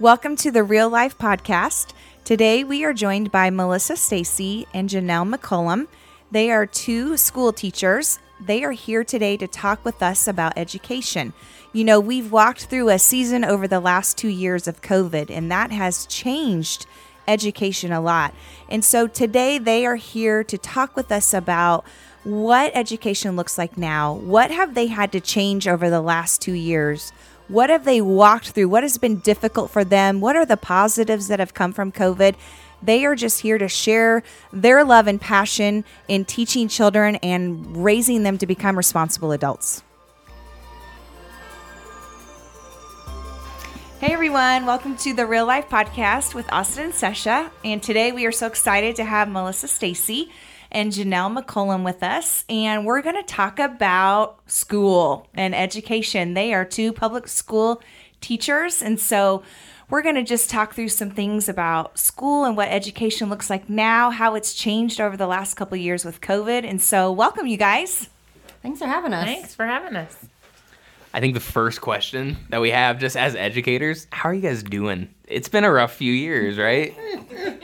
Welcome to the Real Life Podcast. Today we are joined by Melissa Stacy and Janelle McCullum. They are two school teachers. They are here today to talk with us about education. You know, we've walked through a season over the last two years of COVID, and that has changed education a lot. And so today they are here to talk with us about what education looks like now. What have they had to change over the last two years? What have they walked through? What has been difficult for them? What are the positives that have come from COVID? They are just here to share their love and passion in teaching children and raising them to become responsible adults. Hey everyone, welcome to the Real Life Podcast with Austin and Sesha. And today we are so excited to have Melissa Stacy and Janelle McCullum with us. And we're going to talk about school and education. They are two public school teachers. And so we're going to just talk through some things about school and what education looks like now, how it's changed over the last couple years with COVID. And so, welcome, you guys. Thanks for having us. Thanks for having us. I think the first question that we have, just as educators, how are you guys doing? It's been a rough few years, right?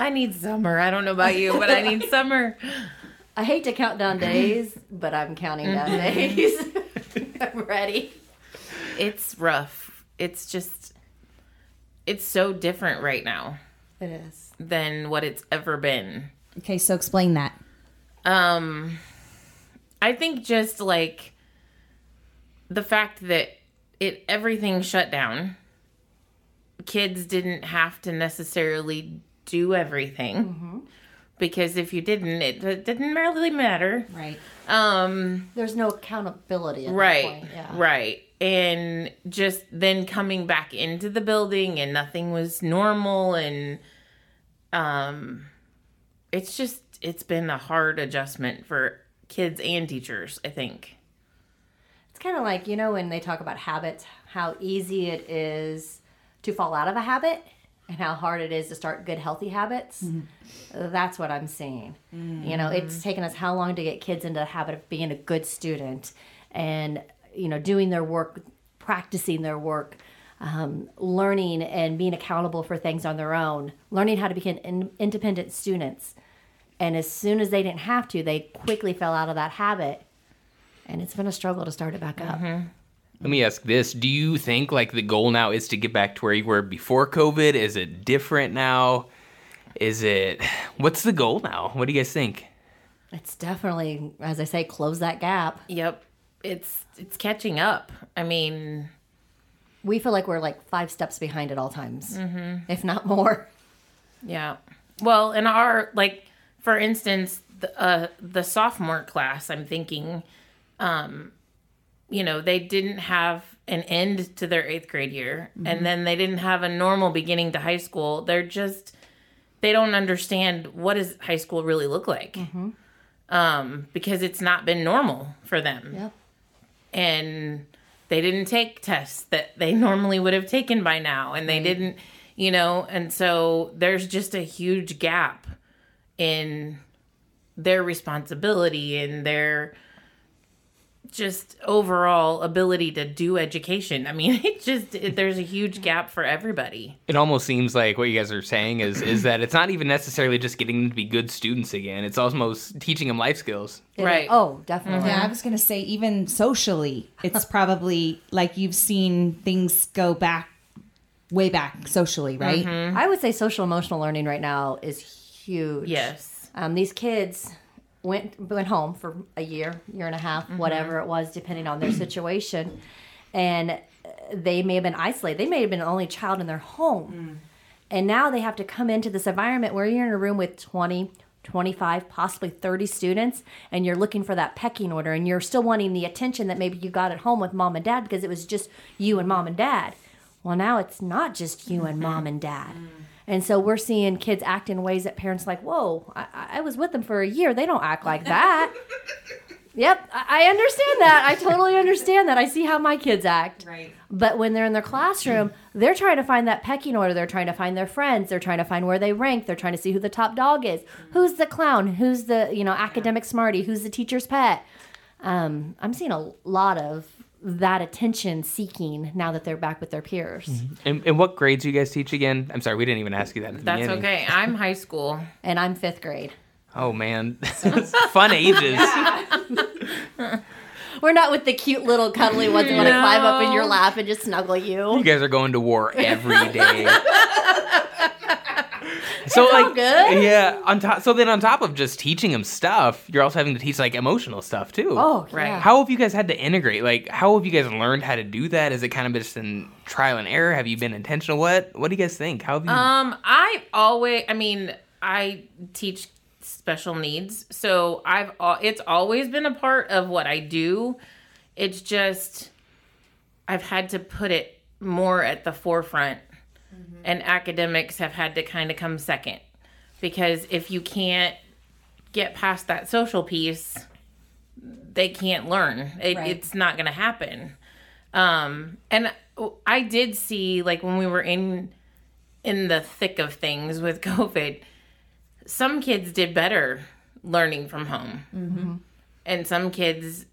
I need summer. I don't know about you, but I need summer. I hate to count down days, but I'm counting down days. I'm ready. It's rough. It's just, it's so different right now It is. than what it's ever been. Okay, so explain that. Um, I think just like the fact that it everything shut down. Kids didn't have to necessarily do everything because if you didn't, it, it didn't really matter. Right. Um, There's no accountability at right. Yeah. right and just then coming back into the building and nothing was normal and um it's just it's been a hard adjustment for kids and teachers i think It's kind of like, you know, when they talk about habits, how easy it is to fall out of a habit and how hard it is to start good, healthy habits. Mm-hmm. That's what I'm seeing. You know, it's mm. taken us how long to get kids into the habit of being a good student and, you know, doing their work, practicing their work. Um, learning and being accountable for things on their own, learning how to become in, independent students. And as soon as they didn't have to, they quickly fell out of that habit. And it's been a struggle to start it back up. Mm-hmm. Let me ask this. Do you think like the goal now is to get back to where you were before COVID? Is it different now? Is it what's the goal now? What do you guys think? It's definitely, as I say, close that gap. yep it's it's catching up i mean We feel like we're like five steps behind at all times, if not more. Yeah. Well, in our like, for instance, the uh, the sophomore class, I'm thinking, um, you know, they didn't have an end to their eighth grade year, and then they didn't have a normal beginning to high school. They're just they don't understand what does high school really look like, um, because it's not been normal for them. Yep. and they didn't take tests that they normally would have taken by now. And they didn't you know and so there's just a huge gap in their responsibility and their just overall ability to do education i mean it just it, there's a huge gap for everybody It almost seems like what you guys are saying is is that it's not even necessarily just getting them to be good students again. It's almost teaching them life skills. It- Right. Oh, definitely. Yeah, I was going to say, even socially, it's probably like you've seen things go back, way back socially, right? I would say social emotional learning right now is huge. yes Um, these kids went went home for a year, year and a half, mm-hmm. whatever it was, depending on their situation, and uh, they may have been isolated. They may have been the only child in their home, mm. and now they have to come into this environment where you're in a room with 20 25 possibly 30 students and you're looking for that pecking order and you're still wanting the attention that maybe you got at home with mom and dad because it was just you and mom and dad. Well now it's not just you and mom and dad mm. And so we're seeing kids act in ways that parents are like, whoa, I, I was with them for a year. They don't act like that. yep, I I understand that. I totally understand that. I see how my kids act. Right. But when they're in their classroom, they're trying to find that pecking order. They're trying to find their friends. They're trying to find where they rank. They're trying to see who the top dog is. Who's the clown? Who's the you know academic smarty? Who's the teacher's pet? Um, I'm seeing a lot of that attention seeking now that they're back with their peers. Mm-hmm. And, and what grades do you guys teach again? I'm sorry, we didn't even ask you that. At the That's beginning. okay. I'm high school. And I'm fifth grade. Oh man, fun ages. We're not with the cute little cuddly ones that want to climb up in your lap and just snuggle You you. guys are going to war every day. So all like, good. yeah. On top, so then on top of just teaching them stuff, you're also having to teach like emotional stuff too. Oh, Right. yeah. How have you guys had to integrate? Like, how have you guys learned how to do that? Is it kind of just in trial and error? Have you been intentional? What What do you guys think? How have you? Um, I always, I mean, I teach special needs, so I've, al- it's always been a part of what I do. It's just, I've had to put it more at the forefront, and academics have had to kind of come second. Because if you can't get past that social piece, they can't learn. It, Right. It's not going to happen. Um, and I did see, like, when we were in in the thick of things with COVID, some kids did better learning from home. And some kids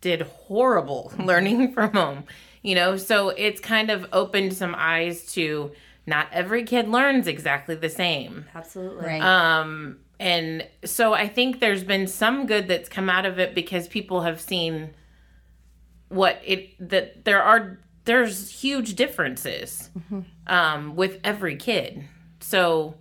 did horrible learning from home. You know, so it's kind of opened some eyes to not every kid learns exactly the same. Absolutely. Right. Um, and so I think there's been some good that's come out of it because people have seen what it that there are there's huge differences um, with every kid. So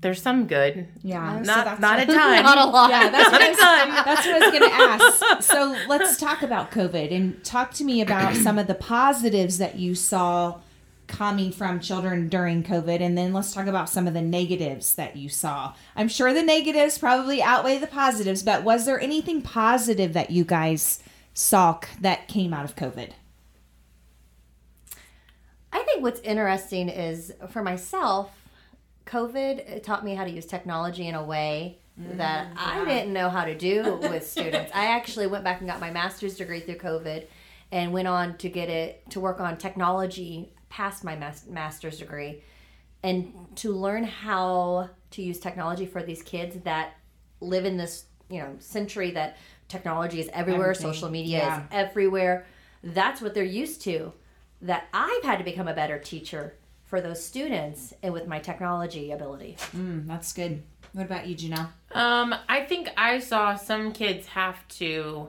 there's some good, Yeah. Uh, so not that's not a ton. Not a lot. Yeah, that's what, I was, Done. that's what I was going to ask. So let's talk about COVID and talk to me about some of the positives that you saw coming from children during COVID, and then let's talk about some of the negatives that you saw. I'm sure the negatives probably outweigh the positives, but was there anything positive that you guys saw that came out of COVID? I think what's interesting is for myself, COVID it taught me how to use technology in a way mm, that I didn't know how to do with students. I actually went back and got my master's degree through COVID and went on to get it to work on technology past my mas- master's degree and to learn how to use technology for these kids that live in this, you know, century that technology is everywhere, Everything. social media Yeah. is everywhere. That's what they're used to. That I've had to become a better teacher for those students and with my technology ability. Mm, that's good. What about you, Janelle? Um, I think I saw some kids have to.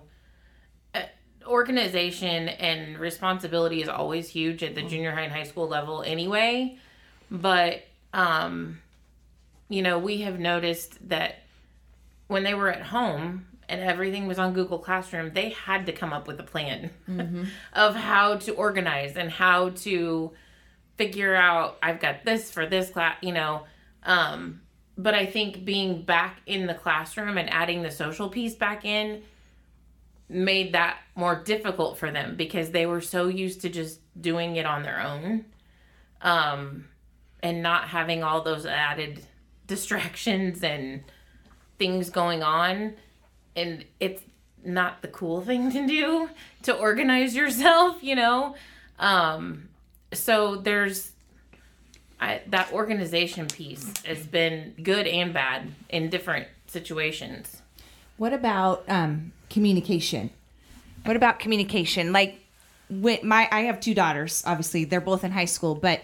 Uh, organization and responsibility is always huge at the junior high and high school level, anyway. But um, you know, we have noticed that when they were at home and everything was on Google Classroom, they had to come up with a plan of how to organize and how to figure out I've got this for this class, you know. Um, but I think being back in the classroom and adding the social piece back in made that more difficult for them because they were so used to just doing it on their own um, and not having all those added distractions and things going on. And it's not the cool thing to do to organize yourself, you know? Um, so there's I, that organization piece has been good and bad in different situations. What about um, communication? What about communication? Like, when my I have two daughters. Obviously, they're both in high school, but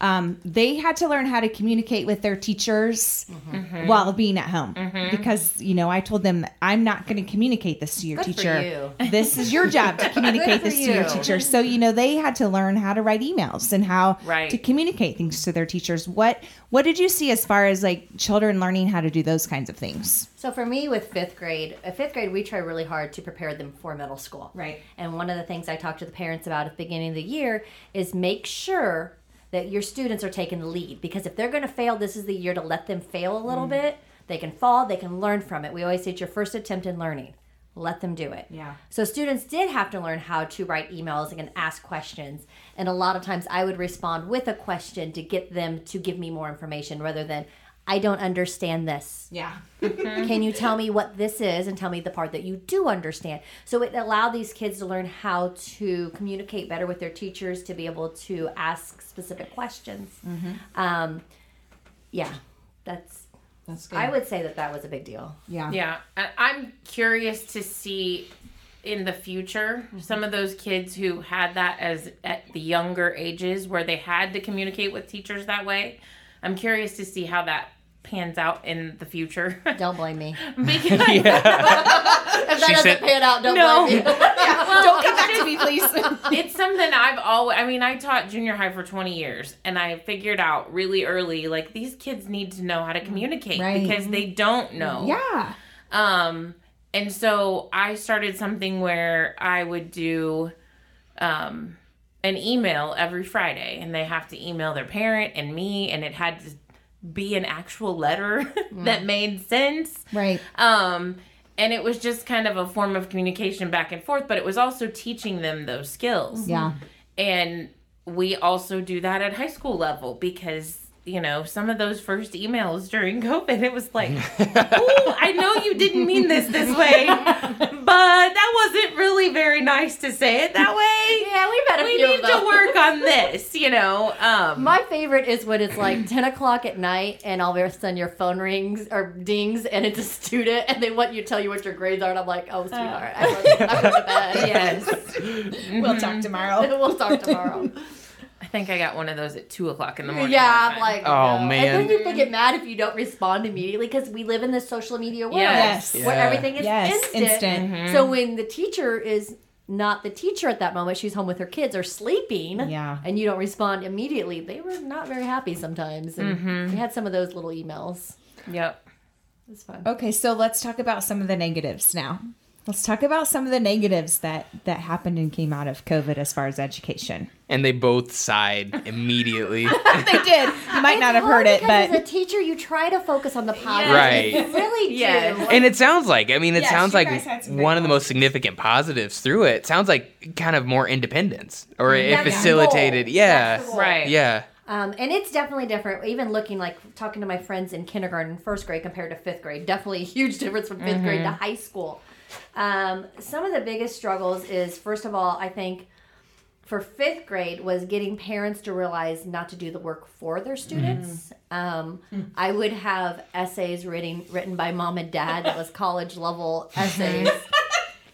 um, they had to learn how to communicate with their teachers Mm-hmm. while being at home because you know I told them I'm not going to communicate this to your Good for teacher. you. This is your job to communicate for this to your teacher. So you know they had to learn how to write emails and how Right. to communicate things to their teachers. What what did you see as far as like children learning how to do those kinds of things? So for me, with fifth grade, uh, fifth grade, we try really hard to prepare them for middle school. Right. And one of the things I talk to the parents about at the beginning of the year is make sure that your students are taking the lead because if they're going to fail, this is the year to let them fail a little mm. bit. They can fall, they can learn from it. We always say it's your first attempt in learning. Let them do it. Yeah. So students did have to learn how to write emails and ask questions. And a lot of times I would respond with a question to get them to give me more information rather than I don't understand this. Yeah. Mm-hmm. Can you tell me what this is and tell me the part that you do understand? So it allowed these kids to learn how to communicate better with their teachers, to be able to ask specific questions. Mm-hmm. Um, yeah, that's. That's good. I would say that that was a big deal. yeah. Yeah, I, I'm curious to see in the future, mm-hmm. some of those kids who had that as at the younger ages where they had to communicate with teachers that way, I'm curious to see how that pans out in the future. Don't blame me. because If that She doesn't said- pan out, don't No. blame me. Don't come back to me, please. it's something I've always I mean, I taught junior high for 20 years and I figured out really early like these kids need to know how to communicate Right. because they don't know. yeah. Um, and so I started something where I would do um, an email every Friday, and they have to email their parent and me, and it had to be an actual letter that made sense. Right. Um, and it was just kind of a form of communication back and forth, but it was also teaching them those skills. Yeah. And we also do that at high school level because, you know, some of those first emails during COVID, it was like, oh, I know you didn't mean this this way, but that wasn't really very nice to say it that way. Yeah, we've had a We few need of those. to work on this, you know. Um, My favorite is when it's like 10 o'clock at night and all of a sudden your phone rings or dings and it's a student and they want you to tell you what your grades are. And I'm like, oh, sweetheart, I went, I went to bed. yes. We'll talk tomorrow. we'll talk tomorrow. I think I got one of those at two o'clock in the morning. Yeah, I'm like, Oh, no. man. And then you think get mad if you don't respond immediately because we live in this social media world Yes. where Yeah. everything is Yes, instant. instant. Mm-hmm. So when the teacher is not the teacher at that moment, she's home with her kids or sleeping. Yeah. And you don't respond immediately. They were not very happy sometimes. And mm-hmm. we had some of those little emails. Yep. It's fun. Okay, so let's talk about some of the negatives now. Let's talk about some of the negatives that that happened and came out of COVID as far as education. And they both sighed immediately. they did. You might not have heard it, but As a teacher, you try to focus on the positive. Right. You really do. Yes. and it sounds like, I mean, it Yes, sounds like guys had one of the most significant positives through it. Sounds like kind of more independence or it That's the facilitated. goal. Yeah. That's the goal. Right. Yeah. Um, and it's definitely different. Even looking like talking to my friends in kindergarten, first grade compared to fifth grade, definitely a huge difference from 5th grade to high school. Um, some of the biggest struggles is first of all, I think for fifth grade was getting parents to realize not to do the work for their students. Um, I would have essays written written by mom and dad that was college level essays.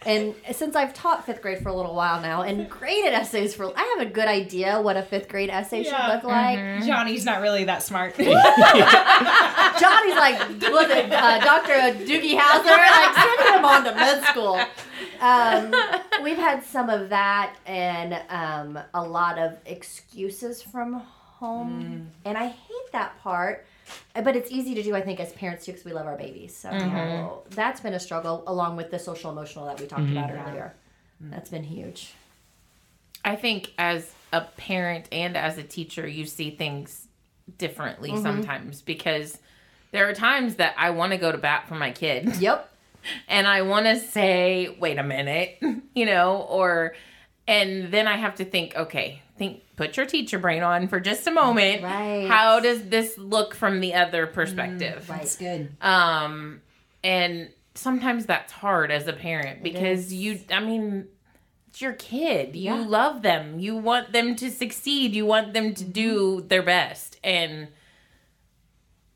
And since I've taught fifth grade for a little while now and graded essays for, I have a good idea what a fifth grade essay should look like. Johnny's not really that smart. Johnny's like, was it uh, Dr. Doogie Howser? Like, sending him on to med school. Um, we've had some of that and um, a lot of excuses from home. And I hate that part. Uh, but it's easy to do, I think, as parents too, because we love our babies. So mm-hmm. that's been a struggle, along with the social emotional that we talked mm-hmm. about earlier. Mm-hmm. That's been huge. I think as a parent and as a teacher, you see things differently sometimes because there are times that I want to go to bat for my kid Yep. and I want to say, wait a minute, you know, or, and then I have to think, okay, think, put your teacher brain on for just a moment. Right. How does this look from the other perspective? Right. good. Um, and sometimes that's hard as a parent because you, I mean, it's your kid. You Yeah. love them. You want them to succeed. You want them to do Mm-hmm. their best. And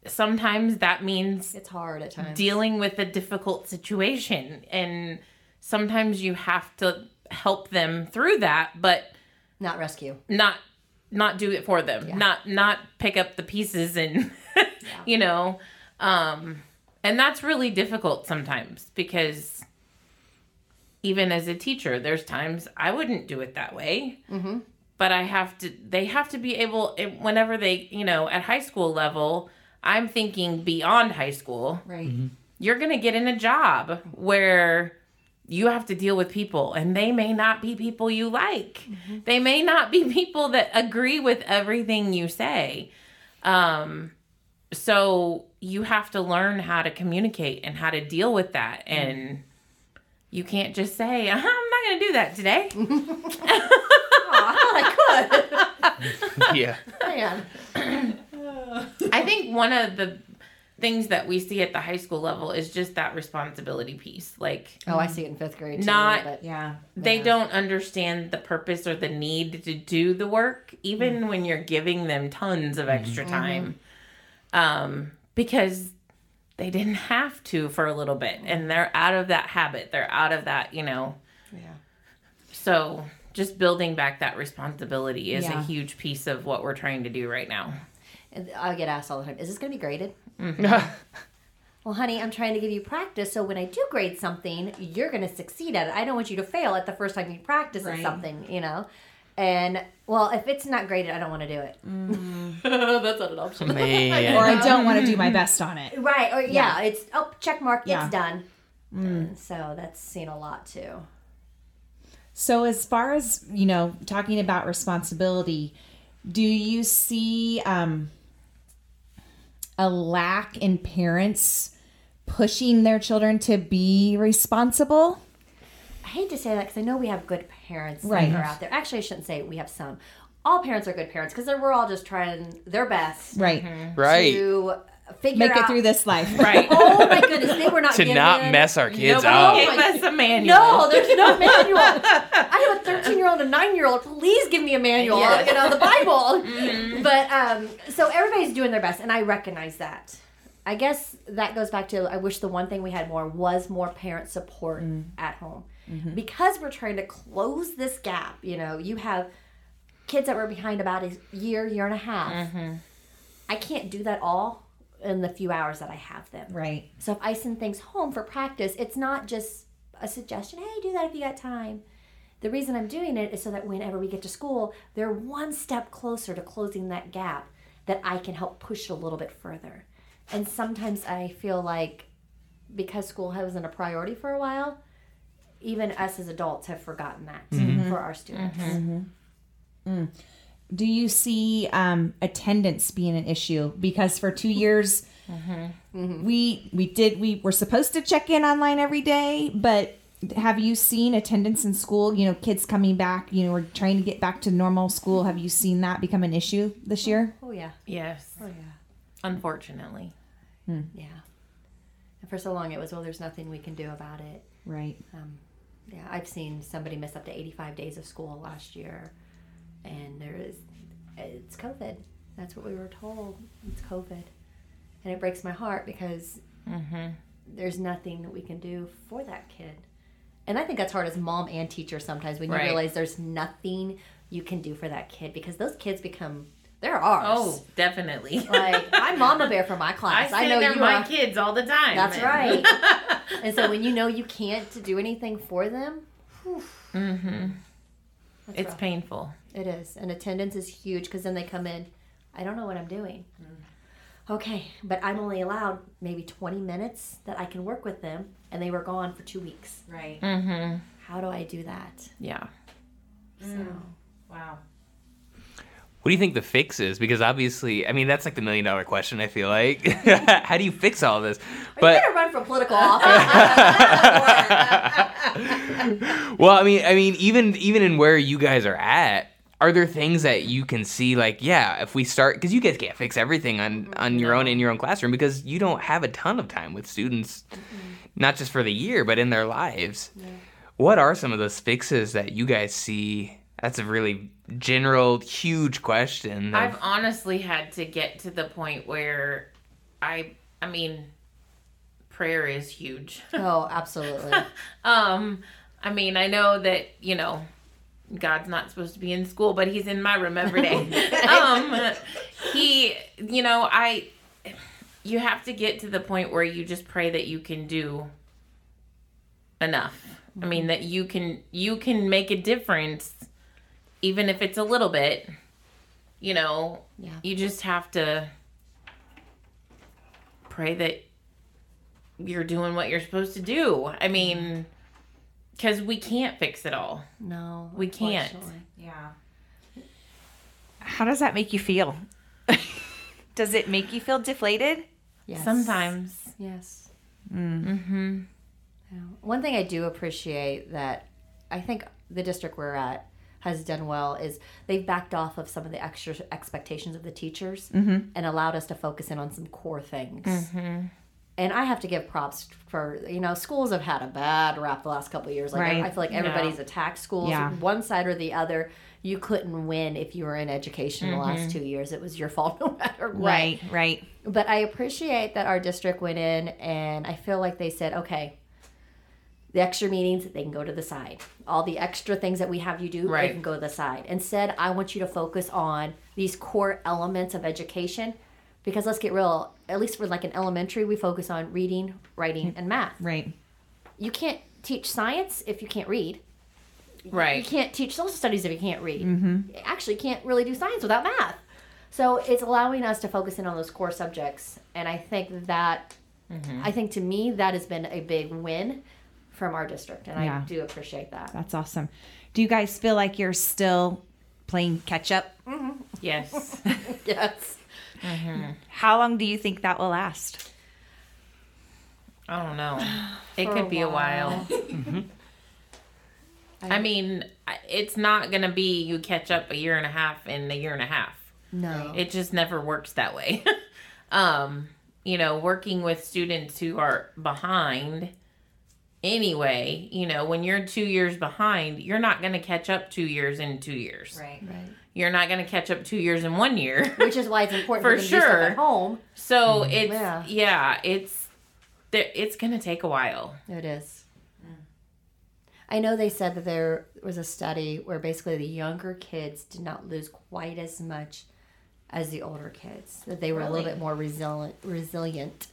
sometimes that means It's hard at times. dealing with a difficult situation. And sometimes you have to help them through that, but Not rescue. not not do it for them not not pick up the pieces and you know um and that's really difficult sometimes because even as a teacher there's times i wouldn't do it that way mm-hmm. but i have to they have to be able whenever they you know at high school level i'm thinking beyond high school Right. you're going to get in a job where you have to deal with people and they may not be people you like. They may not be people that agree with everything you say. Um so you have to learn how to communicate and how to deal with that and you can't just say, "Uh-huh, "I'm not going to do that today." I thought I could. Yeah. Man. I think one of the things that we see at the high school level is just that responsibility piece. Like Oh, I see it in fifth grade. Too, Not- but Yeah. they don't understand the purpose or the need to do the work even mm. when you're giving them tons of mm-hmm. extra mm-hmm. time um because they didn't have to for a little bit and they're out of that habit they're out of that you know Yeah. So just building back that responsibility is Yeah. a huge piece of what we're trying to do right now. And I get asked all the time, "Is this going to be graded?" Mm-hmm. well, honey, I'm trying to give you practice, so when I do grade something, you're going to succeed at it. I don't want you to fail at the first time you practice at Right. something, you know. And well, if it's not graded, I don't want to do it. That's not an option. Man. Or I don't want to do my best on it. Right. Or yeah, it's oh check mark, Yeah. it's done. And so that's seen a lot too. So, as far as you know, talking about responsibility, do you see um, a lack in parents pushing their children to be responsible? I hate to say that because I know we have good parents Right. that are out there. Actually, I shouldn't say we have some. All parents are good parents because we're all just trying their best Right. Right. to figure Make out. it through this life. Right. Oh my goodness, they were not to not given- mess our kids Nobody up. gave us a manual. No, there's no manual. I have a 13 year old and 9 year old. Please give me a manual. Yes. You know, the Bible. Mm-hmm. But um, so everybody's doing their best, and I recognize that. I guess that goes back to I wish the one thing we had more was more parent support mm. at home. Mm-hmm. Because we're trying to close this gap, you know, you have kids that were behind about a year, year and a half. Mm-hmm. I can't do that all in the few hours that I have them. Right. So if I send things home for practice, it's not just a suggestion, hey, do that if you got time. The reason I'm doing it is so that whenever we get to school, they're one step closer to closing that gap that I can help push a little bit further. And sometimes I feel like because school wasn't a priority for a while, even us as adults have forgotten that mm-hmm. for our students. Mm-hmm. Mm-hmm. Mm. Do you see um, attendance being an issue? Because for two years, we we did we were supposed to check in online every day, but have you seen attendance in school? You know, kids coming back. You know, we're trying to get back to normal school. Have you seen that become an issue this year? Oh, yeah. Yes. Oh, yeah. Unfortunately. Yeah. And for so long, it was, well, there's nothing we can do about it. Right. Um, yeah, I've seen somebody miss up to 85 days of school last year, and there is, it's COVID. That's what we were told. It's COVID, and it breaks my heart because there's nothing that we can do for that kid. And I think that's hard as mom and teacher sometimes when you Right. realize there's nothing you can do for that kid because those kids become they're ours. Oh, definitely. like I'm mama bear for my class. I, say know they're you my are. kids all the time. That's and- right. and so when you know you can't do anything for them, Mm-hmm. It's rough. painful. It is. And attendance is huge because then they come in, I don't know what I'm doing. Okay, but I'm only allowed maybe 20 minutes that I can work with them, and they were gone for two weeks. Right. Mm-hmm. How do I do that? Yeah. So, Wow. What do you think the fix is? Because obviously, I mean, that's like the million dollar question. I feel like, how do you fix all this? are But you gonna run for political office? well, I mean, I mean, even even in where you guys are at, are there things that you can see? Like, yeah, if we start, because you guys can't fix everything on on your own in your own classroom because you don't have a ton of time with students, not just for the year, but in their lives. What are some of those fixes that you guys see? That's a really general, huge question. of- I've honestly had to get to the point where I I mean prayer is huge. oh, absolutely. um I mean, I know that, you know, God's not supposed to be in school, but he's in my room every day. um he, you know, I you have to get to the point where you just pray that you can do enough. I mean that you can you can make a difference even if it's a little bit. You know, Yeah. you just have to pray that you're doing what you're supposed to do. I mean, cuz we can't fix it all. No, We can't. Yeah. How does that make you feel? does it make you feel deflated? Yes. Sometimes. Yes. Mm. Mm-hmm. Yeah. One thing I do appreciate that I think the district we're at has done well is they've backed off of some of the extra expectations of the teachers mm-hmm. and allowed us to focus in on some core things. Mm-hmm. And I have to give props for you know schools have had a bad rap the last couple of years. Like Right. I feel like everybody's attacked schools Yeah. one side or the other. You couldn't win if you were in education the last mm-hmm. two years. It was your fault no matter what Right, right. but I appreciate that our district went in and I feel like they said, okay, The extra meetings, they can go to the side. All the extra things that we have you do, they Right. can go to the side. Instead, I want you to focus on these core elements of education because let's get real, at least for like an elementary, we focus on reading, writing, and math. Right. You can't teach science if you can't read. Right. You can't teach social studies if you can't read. Mm-hmm. You actually can't really do science without math. So it's allowing us to focus in on those core subjects, and I think that, mm-hmm. I think to me that has been a big win from our district, and Yeah. I do appreciate that. That's awesome. Do you guys feel like you're still playing catch up? Mm-hmm. Yes. Yes. How long do you think that will last? I don't know. It could a be a while. I mean, it's not going to be you catch up a year and a half in a year and a half. No. It just never works that way. um, you know, working with students who are behind anyway, you know, when you're 2 years behind, you're not going to catch up 2 years in 2 years. Right. right. You're not going to catch up 2 years in 1 year. Which is why it's important For for, them to do stuff sure. at home. so, mm-hmm. it's Yeah. yeah, it's it's going to take a while. It is. Mm. I know they said that there was a study where basically the younger kids did not lose quite as much as the older kids. That they were a little bit more resilient, resilient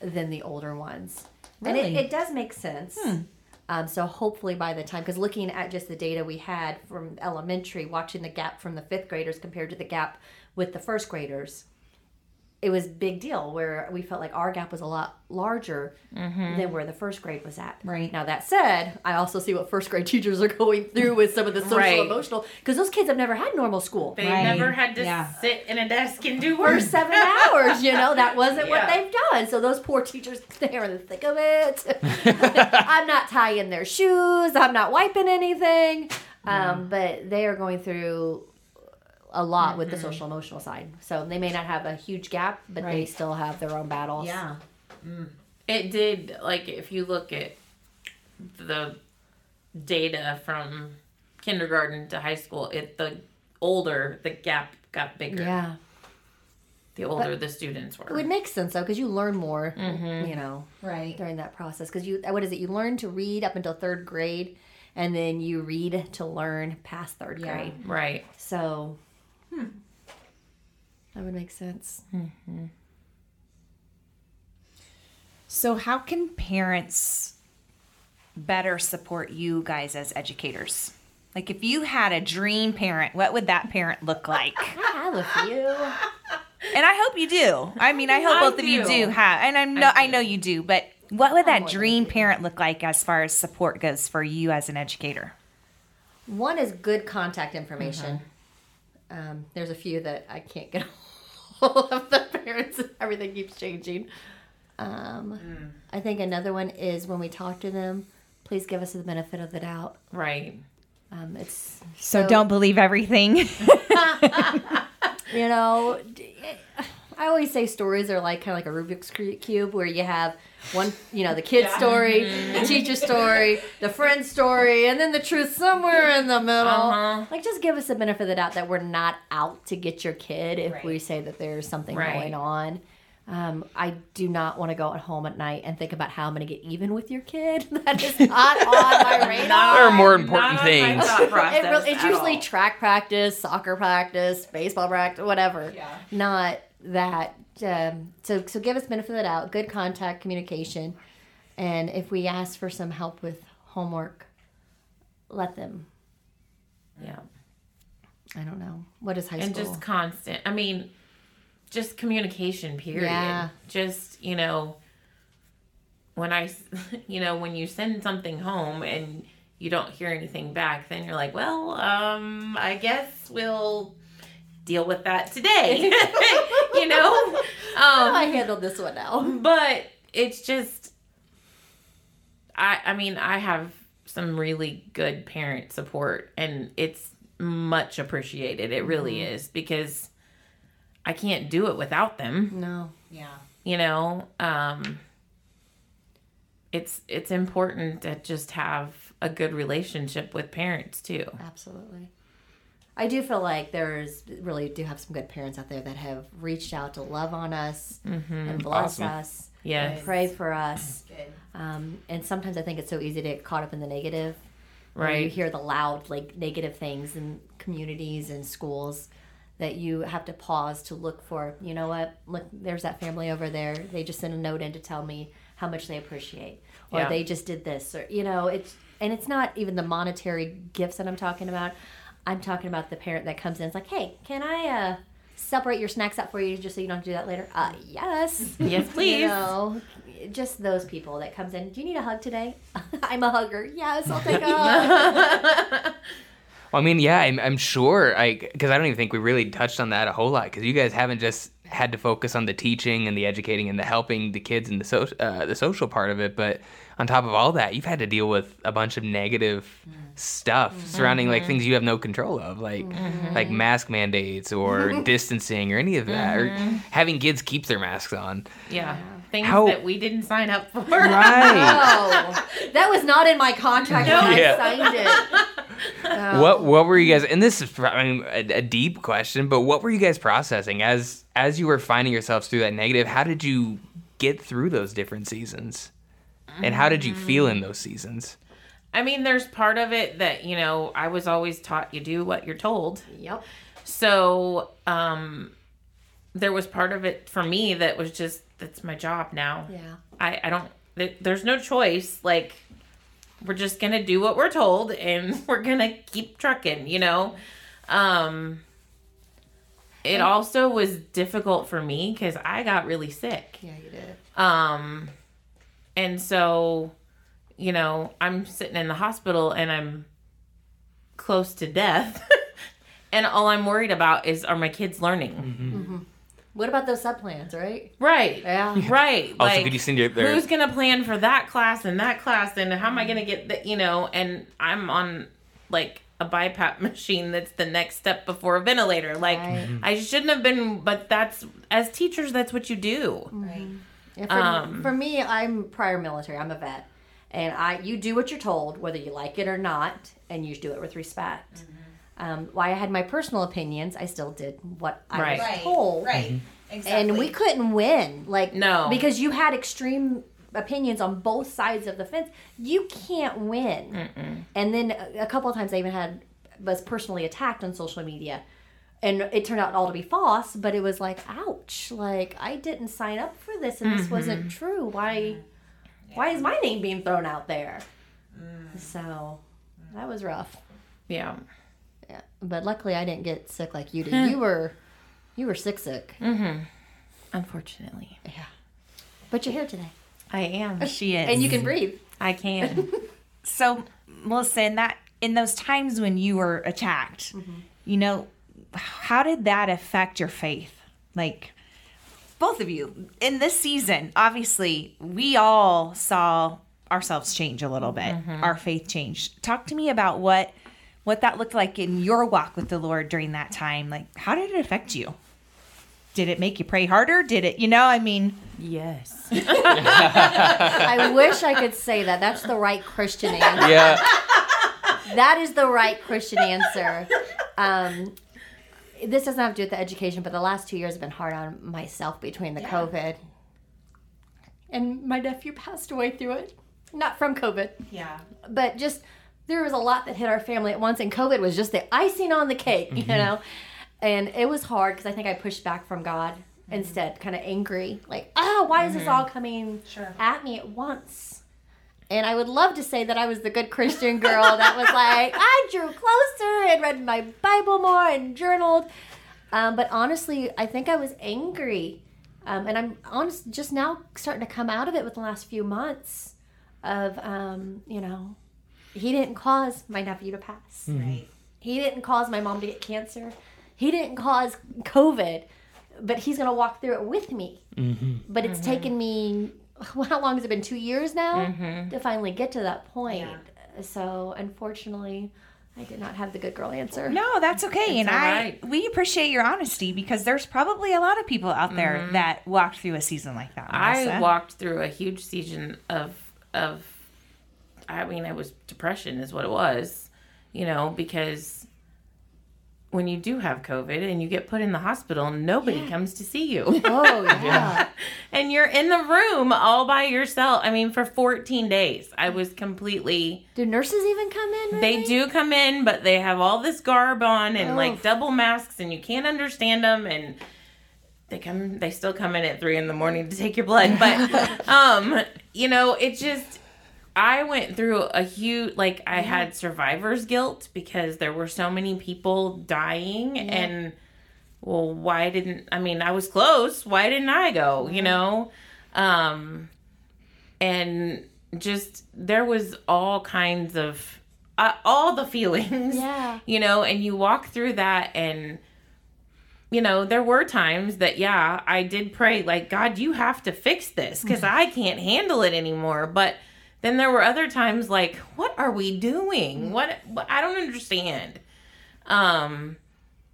than the older ones. And it, it does make sense. Hmm. Um, so hopefully by the time, because looking at just the data we had from elementary, watching the gap from the fifth graders compared to the gap with the first graders, it was big deal where we felt like our gap was a lot larger than where the first grade was at. Right. Now that said, I also see what first grade teachers are going through with some of the social Right. emotional because those kids have never had normal school. They Right. never had to Yeah. sit in a desk and do for work. seven hours, you know, that wasn't what they've done. So those poor teachers, they're in the thick of it. I'm not tying their shoes. I'm not wiping anything. Um, but they are going through a lot with the mm-hmm. social emotional side. So they may not have a huge gap, but they still have their own battles. Yeah. Mm. It did like if you look at the data from kindergarten to high school, it the older the gap got bigger. Yeah. The older the students were. It were. would make sense though, because you learn more, mm-hmm. you know, Right. during that process. Because you, what is it? You learn to read up until third grade, and then you read to learn past third Yeah. grade. right. So, Hmm. that would make sense. Mm-hmm. So, how can parents better support you guys as educators? Like, if you had a dream parent, what would that parent look like? I have a few. and I hope you do. I mean, I hope I both of you do. do have, and I know I, do. know you do. But what would that dream parent look like as far as support goes for you as an educator? One is good contact information. Mm-hmm. Um, there's a few that I can't get hold of the parents. Everything keeps changing. Um, I think another one is when we talk to them, please give us the benefit of the doubt. Right. Um, it's So, don't believe everything. you know d- i always say stories are like kind of like a rubik's cube where you have one you know the kid's story the teacher's story the friend's story and then the truth somewhere in the middle Uh-huh. like just give us the benefit of the doubt that we're not out to get your kid if we say that there's something Right. going on um, I do not want to go at home at night and think about how I'm going to get even with your kid. That is not on my radar. There are more important Not things. It really, it's usually all. track practice, soccer practice, baseball practice, whatever. Yeah. Not that. Um, so, so give us benefit of the doubt. Good contact communication, and if we ask for some help with homework, let them. yeah. I don't know what is high and school. And just constant i mean just communication period Yeah. just you know when I you know when you send something home and you don't hear anything back then you're like well um i guess we'll deal with that today you know How do I um handled this one now. but it's just i i mean i have some really good parent support and it's much appreciated it really is because i can't do it without them No. yeah. you know um it's it's important to just have a good relationship with parents too Absolutely. I do feel like there's really do have some good parents out there that have reached out to love on us and bless Awesome. us. Yes. Pray for us. Um, and sometimes I think it's so easy to get caught up in the negative. where You hear the loud, like negative things in communities and schools that you have to pause to look for. You know what? Look, there's that family over there. They just sent a note in to tell me how much they appreciate, or Yeah. they just did this, or you know, it's and it's not even the monetary gifts that I'm talking about. I'm talking about the parent that comes in. It's like, hey, can I uh, separate your snacks out for you just so you don't have to do that later? Uh, yes. Yes, please. You know, just those people that comes in. Do you need a hug today? I'm a hugger. Yes, I'll take a hug. Well, I mean, yeah, I'm, I'm sure. I because I don't even think we really touched on that a whole lot because you guys haven't just had to focus on the teaching and the educating and the helping the kids and the so, uh, the social part of it, but on top of all that, you've had to deal with a bunch of negative stuff mm-hmm. surrounding like mm-hmm. things you have no control of, like mm-hmm. like mask mandates or distancing or any of that, or having kids keep their masks on. Yeah. Things How- that we didn't sign up for. Right. Oh, that was not in my contract when Yeah. I signed it. What what were you guys? And this is I mean, a, a deep question, but what were you guys processing as as you were finding yourselves through that negative? How did you get through those different seasons, and how did you feel in those seasons? I mean, there's part of it that, you know, I was always taught you do what you're told. Yep. So, um, there was part of it for me that was just, that's my job now. Yeah. I, I don't, there, there's no choice. Like, we're just going to do what we're told and we're going to keep trucking, you know? Um, it also was difficult for me because I got really sick. Yeah, you did. Um, and so, you know, I'm sitting in the hospital and I'm close to death. and all I'm worried about is are my kids learning? What about those sub plans, right? Right. Yeah. Right. Also, like, could you send your their, who's going to plan for that class and that class and how am I going to get the, you know, and I'm on like a BiPAP machine that's the next step before a ventilator. Like Right. Mm-hmm. I shouldn't have been, but that's as teachers, that's what you do. Mm-hmm. Yeah, for, Um, for me, I'm prior military. I'm a vet, and I you do what you're told, whether you like it or not, and you do it with respect. Mm-hmm. Um, while I had my personal opinions, I still did what I Right. was told, Right. Mm-hmm. and we couldn't win. Like No. because you had extreme opinions on both sides of the fence. You can't win. And then a, a couple of times I even had was personally attacked on social media. And it turned out all to be false, but it was like, ouch! Like I didn't sign up for this, and this mm-hmm. wasn't true. Why? Why is my name being thrown out there? Mm. So that was rough. Yeah. Yeah, but luckily I didn't get sick like you did. you were, you were sick, sick. Mm-hmm. Unfortunately. Yeah. But you're here today, I am. She is. and you can breathe. I can. So, Melissa, in that in those times when you were attacked, you know, how did that affect your faith? Like both of you in this season, obviously, we all saw ourselves change a little bit. Our faith changed. Talk to me about what what that looked like in your walk with the Lord during that time. Like, how did it affect you? Did it make you pray harder? Did it, you know, I mean, yes. I wish I could say that. That's the right Christian answer. yeah, That is the right Christian answer. Um, this doesn't have to do with the education, but the last two years have been hard on myself between the COVID. And my nephew passed away through it. Not from COVID, yeah. but just there was a lot that hit our family at once, and COVID was just the icing on the cake, you know? And it was hard because I think I pushed back from God instead, kind of angry, like, oh, why is this all coming at me at once? And I would love to say that I was the good Christian girl that was like, I drew closer and read my Bible more and journaled. Um, but honestly, I think I was angry. Um, and I'm honest, just now starting to come out of it with the last few months of, um, you know, he didn't cause my nephew to pass. Hmm. Right. He didn't cause my mom to get cancer. He didn't cause COVID, but he's going to walk through it with me. Mm-hmm. But it's mm-hmm. taken me, how long has it been? Two years now mm-hmm. to finally get to that point. So unfortunately, I did not have the good girl answer. No, that's okay. and all I right. we appreciate your honesty because there's probably a lot of people out there that walked through a season like that. I walked through a huge season of of I mean it was depression is what it was, you know, because when you do have COVID and you get put in the hospital, nobody comes to see you. Oh yeah. and you're in the room all by yourself. I mean, for 14 days, I was completely. Do nurses even come in? They do come in, but they have all this garb on and Oh. like double masks, and you can't understand them. And they come, they still come in at three in the morning to take your blood. But, um, you know, it just. I went through a huge like I had survivor's guilt because there were so many people dying and well why didn't I mean I was close. Why didn't I go you know? Um and just there was all kinds of uh, all the feelings Yeah. you know? And you walk through that and you know there were times that yeah i did pray like god you have to fix this because i can't handle it anymore. But then there were other times like what are we doing what, what i don't understand um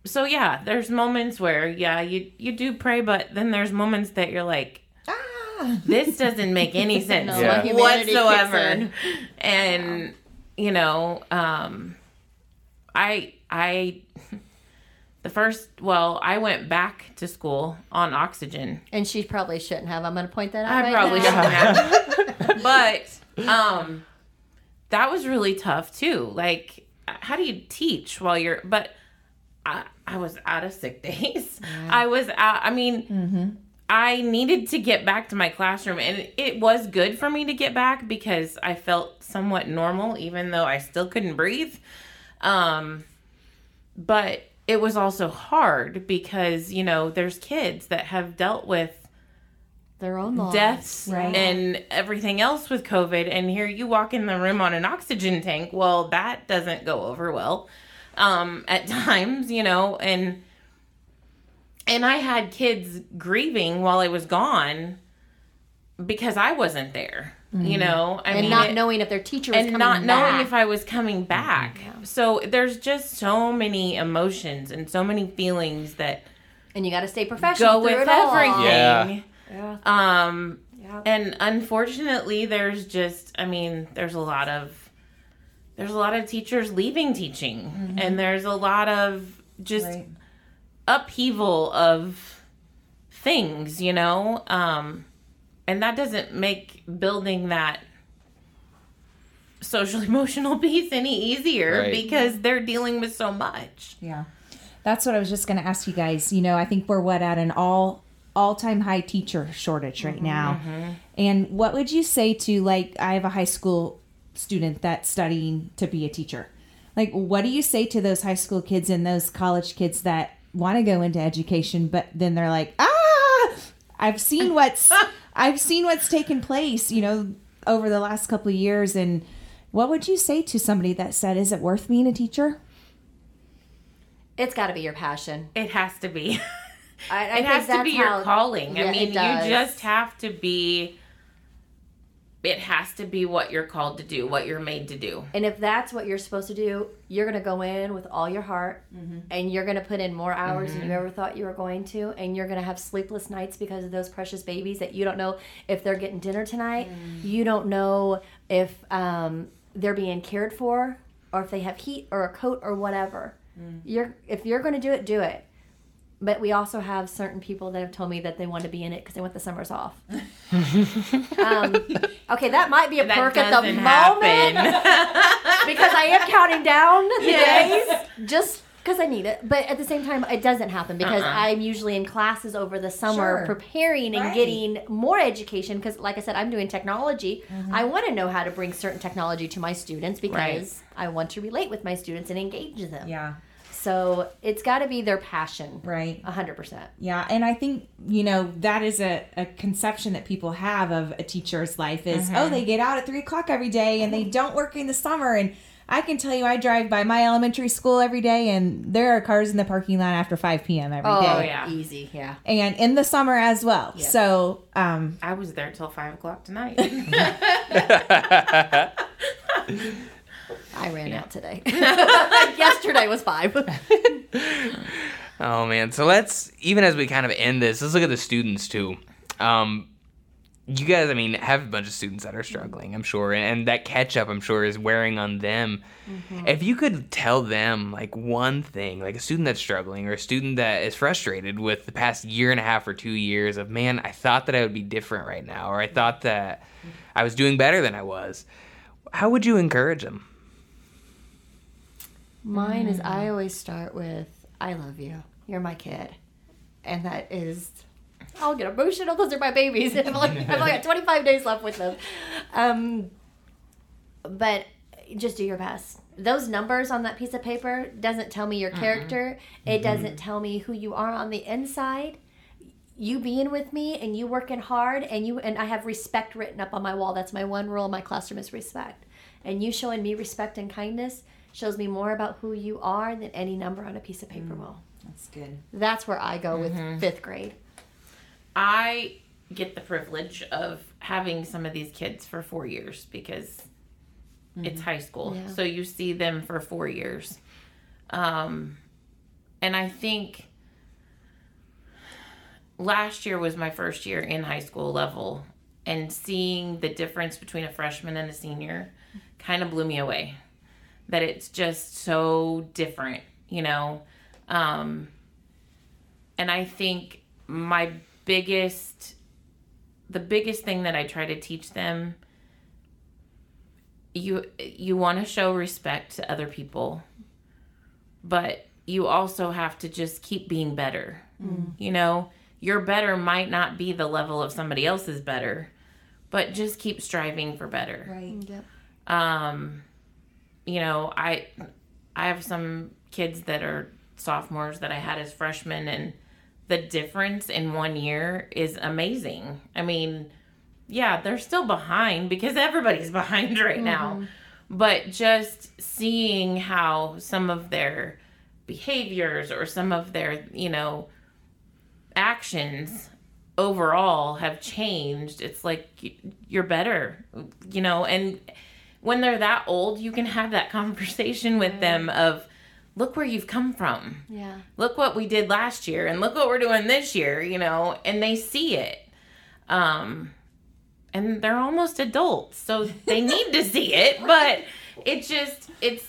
so yeah there's moments where yeah you you do pray but then there's moments that you're like this doesn't make any sense No, Yeah. my humanity kicks whatsoever and you know um i i the first well i went back to school on oxygen And she probably shouldn't have. I'm going to point that out. i right probably now. shouldn't have but um that was really tough too. Like how do you teach while you're but i i was out of sick days. I was out i mean I needed to get back to my classroom, and it was good for me to get back because I felt somewhat normal, even though I still couldn't breathe. Um, but it was also hard because you know there's kids that have dealt with Their own laws. deaths Right. and everything else with COVID, and here you walk in the room on an oxygen tank. Well, that doesn't go over well um, at times, you know, and and I had kids grieving while I was gone because I wasn't there. You know, I Mm-hmm. and mean, not it- knowing if their teacher was and coming not knowing if I was coming back. So there's just so many emotions and so many feelings that and you got to stay professional go through with it all. everything. Yeah. Um, Yeah. and unfortunately, there's just, I mean, there's a lot of, there's a lot of teachers leaving teaching, and there's a lot of just Right. upheaval of things, you know, um, and that doesn't make building that social emotional piece any easier Right. because they're dealing with so much. Yeah. That's what I was just going to ask you guys. You know, I think we're what at an all all-time high teacher shortage right now. And what would you say to like I have a high school student that's studying to be a teacher. Like what do you say to those high school kids and those college kids that want to go into education but then they're like, "Ah, I've seen what's I've seen what's taken place, you know, over the last couple of years and what would you say to somebody that said, "Is it worth being a teacher?" It's got to be your passion. It has to be. I, I it has to be your calling. Yeah, I mean, you just have to be. It has to be what you're called to do, what you're made to do. And if that's what you're supposed to do, you're going to go in with all your heart mm-hmm. and you're going to put in more hours than you mm-hmm. ever thought you were going to. And you're going to have sleepless nights because of those precious babies that you don't know if they're getting dinner tonight. Mm. You don't know if um, they're being cared for or if they have heat or a coat or whatever. Mm. You're If you're going to do it, do it. But we also have certain people that have told me that they want to be in it because they want the summers off. um, okay, that might be a That perk at the doesn't moment because I am counting down the Yes. days just because I need it. But at the same time, it doesn't happen because Uh-uh. I'm usually in classes over the summer Sure. preparing and Right. getting more education. Because, like I said, I'm doing technology. I want to know how to bring certain technology to my students because I want to relate with my students and engage them. Yeah. So it's got to be their passion. Right. A hundred percent. Yeah, and I think you know that is a, a conception that people have of a teacher's life is oh they get out at three o'clock every day and they don't work in the summer and I can tell you I drive by my elementary school every day and there are cars in the parking lot after five p.m. every day, Oh, yeah. easy. Yeah. and in the summer as well. Yes. So um, I was there till five o'clock tonight. I ran out today. Yesterday was five. Oh man, so let's even as we kind of end this, let's look at the students too. Um, you guys, I mean, have a bunch of students that are struggling, I'm sure, and, and that catch up, I'm sure, is wearing on them. If you could tell them like one thing, like a student that's struggling or a student that is frustrated with the past year and a half or two years of, man, I thought that I would be different right now, or I thought that I was doing better than I was, how would you encourage them? Mine is I always start with I love you. You're my kid. And that is I'll get emotional. Those are my babies. I've only, I've only got 25 days left with them. Um, but just do your best. Those numbers on that piece of paper doesn't tell me your character. It doesn't tell me who you are on the inside. You being with me and you working hard and you and I have respect written up on my wall. That's my one rule in my classroom is respect. And you showing me respect and kindness shows me more about who you are than any number on a piece of mm, paper will. That's good. That's where I go with mm-hmm. fifth grade. I get the privilege of having some of these kids for four years because mm-hmm. it's high school. Yeah. So you see them for four years. Um, and I think last year was my first year in high school level, and seeing the difference between a freshman and a senior kind of blew me away. That it's just so different, you know? Um, and I think my biggest the biggest thing that I try to teach them you you want to show respect to other people but you also have to just keep being better you know your better might not be the level of somebody else's better but just keep striving for better Right. Yep. um you know i i have some kids that are sophomores that i had as freshmen and the difference in one year is amazing. I mean yeah they're still behind because everybody's behind right mm-hmm. now. But just seeing how some of their behaviors or some of their you know actions overall have changed it's like you're better you know and when they're that old you can have that conversation with them of look where you've come from. Yeah. look what we did last year and look what we're doing this year you know and they see it. Um and they're almost adults so they need to see it but it just it's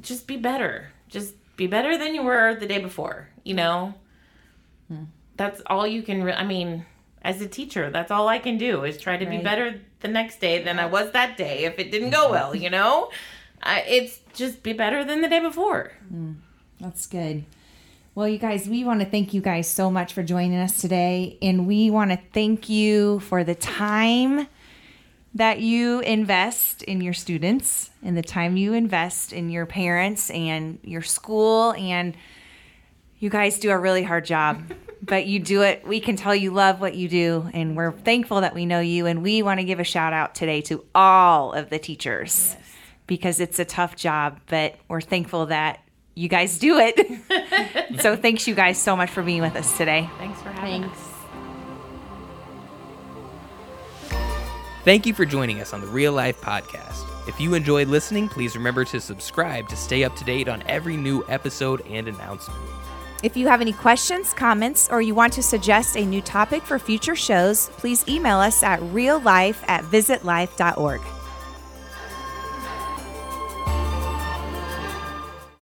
just be better. Just be better than you were the day before you know? That's all you can re- i mean as a teacher that's all i can do is try to be better the next day than i was that day if it didn't go well you know I, it's just be better than the day before mm, That's good. Well, you guys, we want to thank you guys so much for joining us today. And we want to thank you for the time that you invest in your students and the time you invest in your parents and your school. And you guys do a really hard job, but you do it. We can tell you love what you do. And we're thankful that we know you. And we want to give a shout out today to all of the teachers because it's a tough job, but we're thankful that you guys do it. so thanks you guys so much for being with us today. thanks for having Thanks. us Thank you for joining us on the Real Life Podcast. If you enjoyed listening, please remember to subscribe to stay up to date on every new episode and announcement. If you have any questions, comments, or you want to suggest a new topic for future shows, please email us at reallife at visitlife.org.